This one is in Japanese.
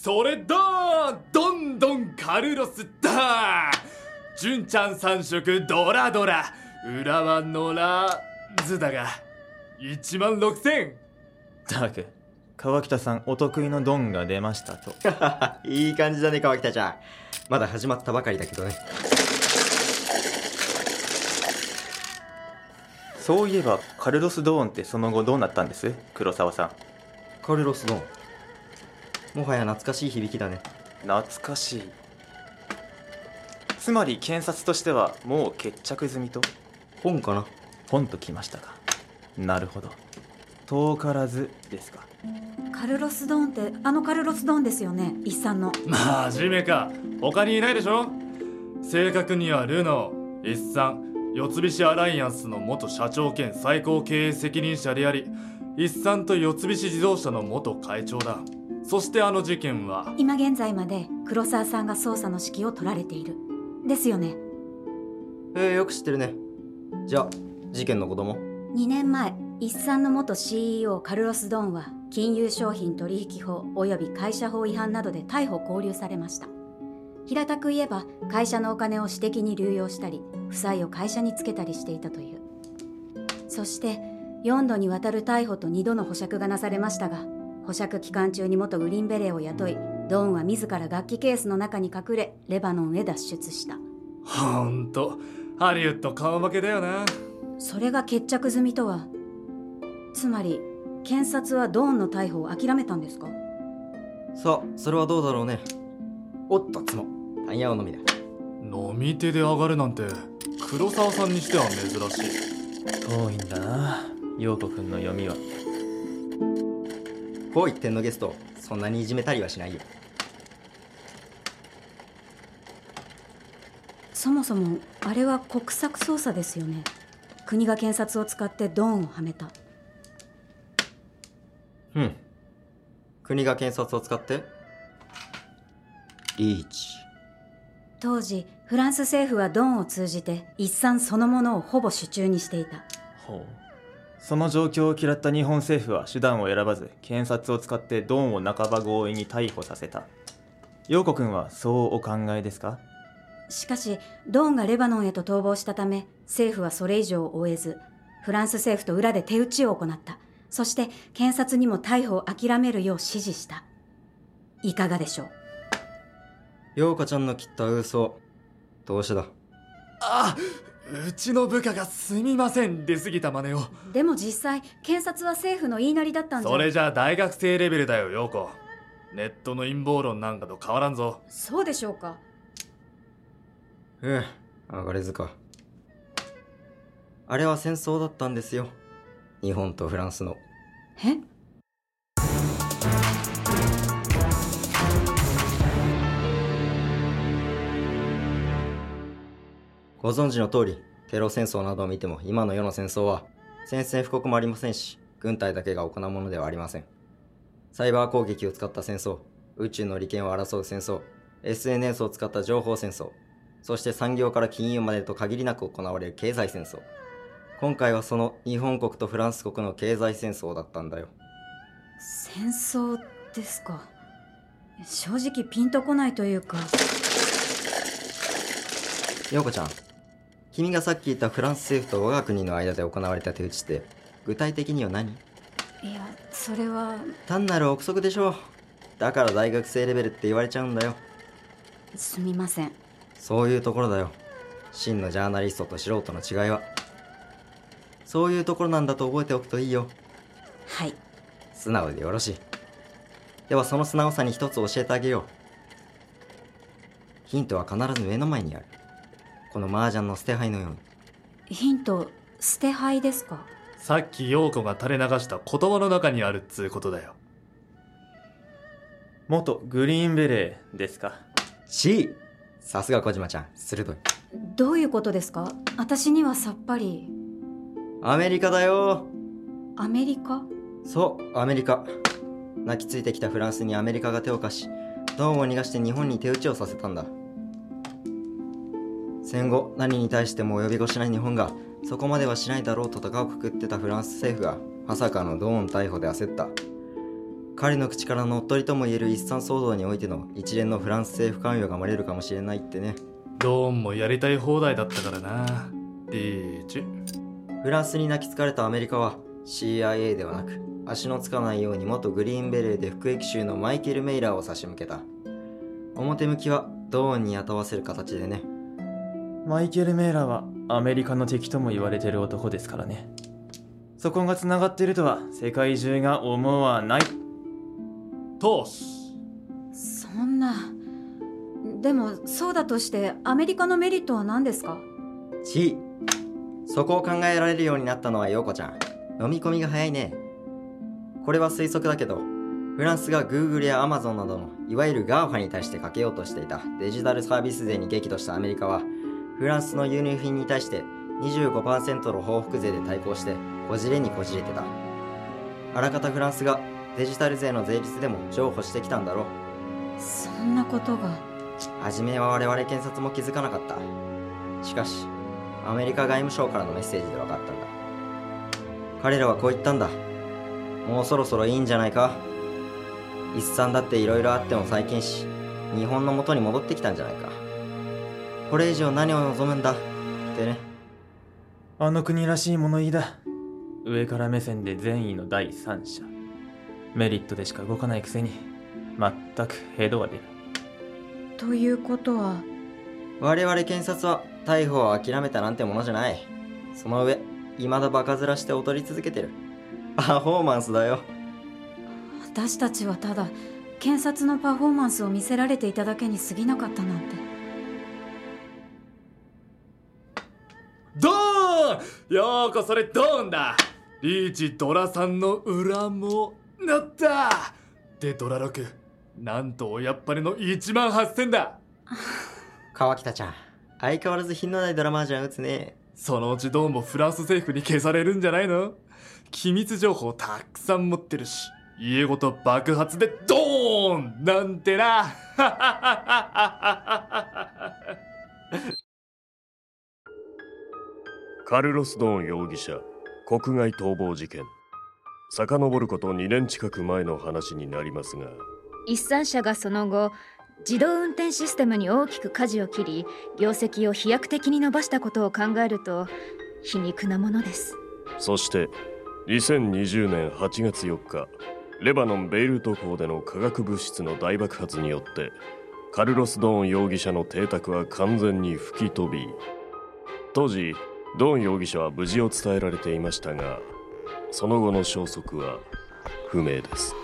それだどんどんカルロスだ純ちゃん三色ドラドラ。裏はノラズだが。1万6000ダーク川北さんお得意のドンが出ましたと。いい感じだね川北ちゃん。まだ始まったばかりだけどね。そういえばカルロス・ドーンってその後どうなったんです？黒沢さん。カルロス・ドンもはや懐かしい響きだね。懐かしい。つまり検察としてはもう決着済みと？本かな？ポンときましたか。なるほど。遠からずですか。カルロス・ドーンってあのカルロス・ドーンですよね？一さんの。真面目か。他にいないでしょ？正確にはルノー。一産四菱アライアンスの元社長兼最高経営責任者であり一産と四菱自動車の元会長だそしてあの事件は。今現在まで黒沢さんが捜査の指揮を取られている。ですよね。えー、よく知ってるね。じゃあ事件の子供2年前一産の元 CEO カルロス・ドンは金融商品取引法及び会社法違反などで逮捕拘留されました。平たく言えば会社のお金を私的に流用したり負債を会社につけたりしていたという。そして4度にわたる逮捕と2度の保釈がなされましたが保釈期間中に元グリーンベレーを雇いドーンは自ら楽器ケースの中に隠れレバノンへ脱出した。ほんとハリウッド顔負けだよな。それが決着済みとはつまり検察はドーンの逮捕を諦めたんですか？さあそれはどうだろうね。おっとつもタイヤを飲みだ。飲み手で上がるなんて黒沢さんにしては珍しい。遠いんだな陽子くんの読みはこう一点のゲストそんなにいじめたりはしないよ。そもそもあれは国策捜査ですよね。国が検察を使ってドーンをはめた。うん。国が検察を使って？リーチ。当時フランス政府はドンを通じて一産そのものをほぼ手中にしていた。ほうその状況を嫌った日本政府は手段を選ばず検察を使ってドンを半ば強引に逮捕させた。陽子くんはそうお考えですか？しかしドーンがレバノンへと逃亡したため政府はそれ以上を追えずフランス政府と裏で手打ちを行った。そして検察にも逮捕を諦めるよう指示した。いかがでしょう？陽子ちゃんの切った嘘どうしてだ？あうちの部下がすみません出過ぎた真似を。でも実際検察は政府の言いなりだったんじゃ。それじゃ大学生レベルだよ陽子。ネットの陰謀論なんかと変わらんぞ。そうでしょうか。ええ上がれずか。あれは戦争だったんですよ。日本とフランスの。え？ご存知の通りテロ戦争などを見ても今の世の戦争は宣戦布告もありませんし軍隊だけが行うものではありません。サイバー攻撃を使った戦争宇宙の利権を争う戦争 SNS を使った情報戦争そして産業から金融までと限りなく行われる経済戦争。今回はその日本国とフランス国の経済戦争だったんだよ。戦争ですか。正直ピンとこないというか。陽子ちゃん君がさっき言ったフランス政府と我が国の間で行われた手打ちって具体的には何？いやそれは。単なる憶測でしょ。うだから大学生レベルって言われちゃうんだよ。すみません。そういうところだよ。真のジャーナリストと素人の違いは。そういうところなんだと覚えておくといいよ。はい。素直でよろしい。ではその素直さに一つ教えてあげよう。ヒントは必ず目の前にあるこの麻雀の捨て牌のように。ヒント捨て牌ですか？さっき陽子が垂れ流した言葉の中にあるっつうことだよ。元グリーンベレーですか？C さすが小島ちゃん。鋭い。どういうことですか？私にはさっぱり。アメリカだよ。アメリカ？そうアメリカ。泣きついてきたフランスにアメリカが手を貸しドンを逃がして日本に手打ちをさせたんだ戦後何に対しても及び腰ない日本がそこまではしないだろうと高をくくってたフランス政府がまさかのドーン逮捕で焦った。彼の口から乗っ取りともいえる一産騒動においての一連のフランス政府関与が漏れるかもしれないってね。ドーンもやりたい放題だったからな。リーチフランスに泣きつかれたアメリカは CIA ではなく足のつかないように元グリーンベレーで服役囚のマイケル・メイラーを差し向けた。表向きはドーンに雇わせる形でねマイケル・メーラーはアメリカの敵とも言われてる男ですからね。そこがつながっているとは世界中が思わない。トース。そんな。でもそうだとしてアメリカのメリットは何ですか？C そこを考えられるようになったのは陽子ちゃん。飲み込みが早いね。これは推測だけどフランスが Google や Amazon などのいわゆる GAFA に対してかけようとしていたデジタルサービス税に激怒したアメリカはフランスの輸入品に対して25%の報復税で対抗してこじれにこじれてた。あらかたフランスがデジタル税の税率でも譲歩してきたんだろう。そんなことが。初めは我々検察も気づかなかった。しかしアメリカ外務省からのメッセージで分かったんだ。彼らはこう言ったんだ。もうそろそろいいんじゃないか。一産だって色々あっても再建し日本の元に戻ってきたんじゃないかこれ以上何を望むんだ？ってね。あの国らしい物言いだ。上から目線で善意の第三者。メリットでしか動かないくせに。全くヘドが出るということは？我々検察は逮捕を諦めたなんてものじゃない。その上未だバカ面して踊り続けてる。パフォーマンスだよ。私たちはただ検察のパフォーマンスを見せられていただけに過ぎなかったなんてようこそれドーンだ。リーチドラさんの裏もなった。でドラ6なんとおやっぱりの1万8000だ。川北ちゃん相変わらず品のないドラマージャン打つね。そのうちどうもフランス政府に消されるんじゃないの？機密情報たくさん持ってるし家ごと爆発でドーンなんてなカルロス・ドーン容疑者国外逃亡事件。遡ること2年近く前の話になりますが。一産社がその後自動運転システムに大きく舵を切り業績を飛躍的に伸ばしたことを考えると皮肉なものです。そして2020年8月4日レバノン・ベイルト港での化学物質の大爆発によってカルロス・ドーン容疑者の邸宅は完全に吹き飛び当時ドン容疑者は無事を伝えられていましたがその後の消息は不明です。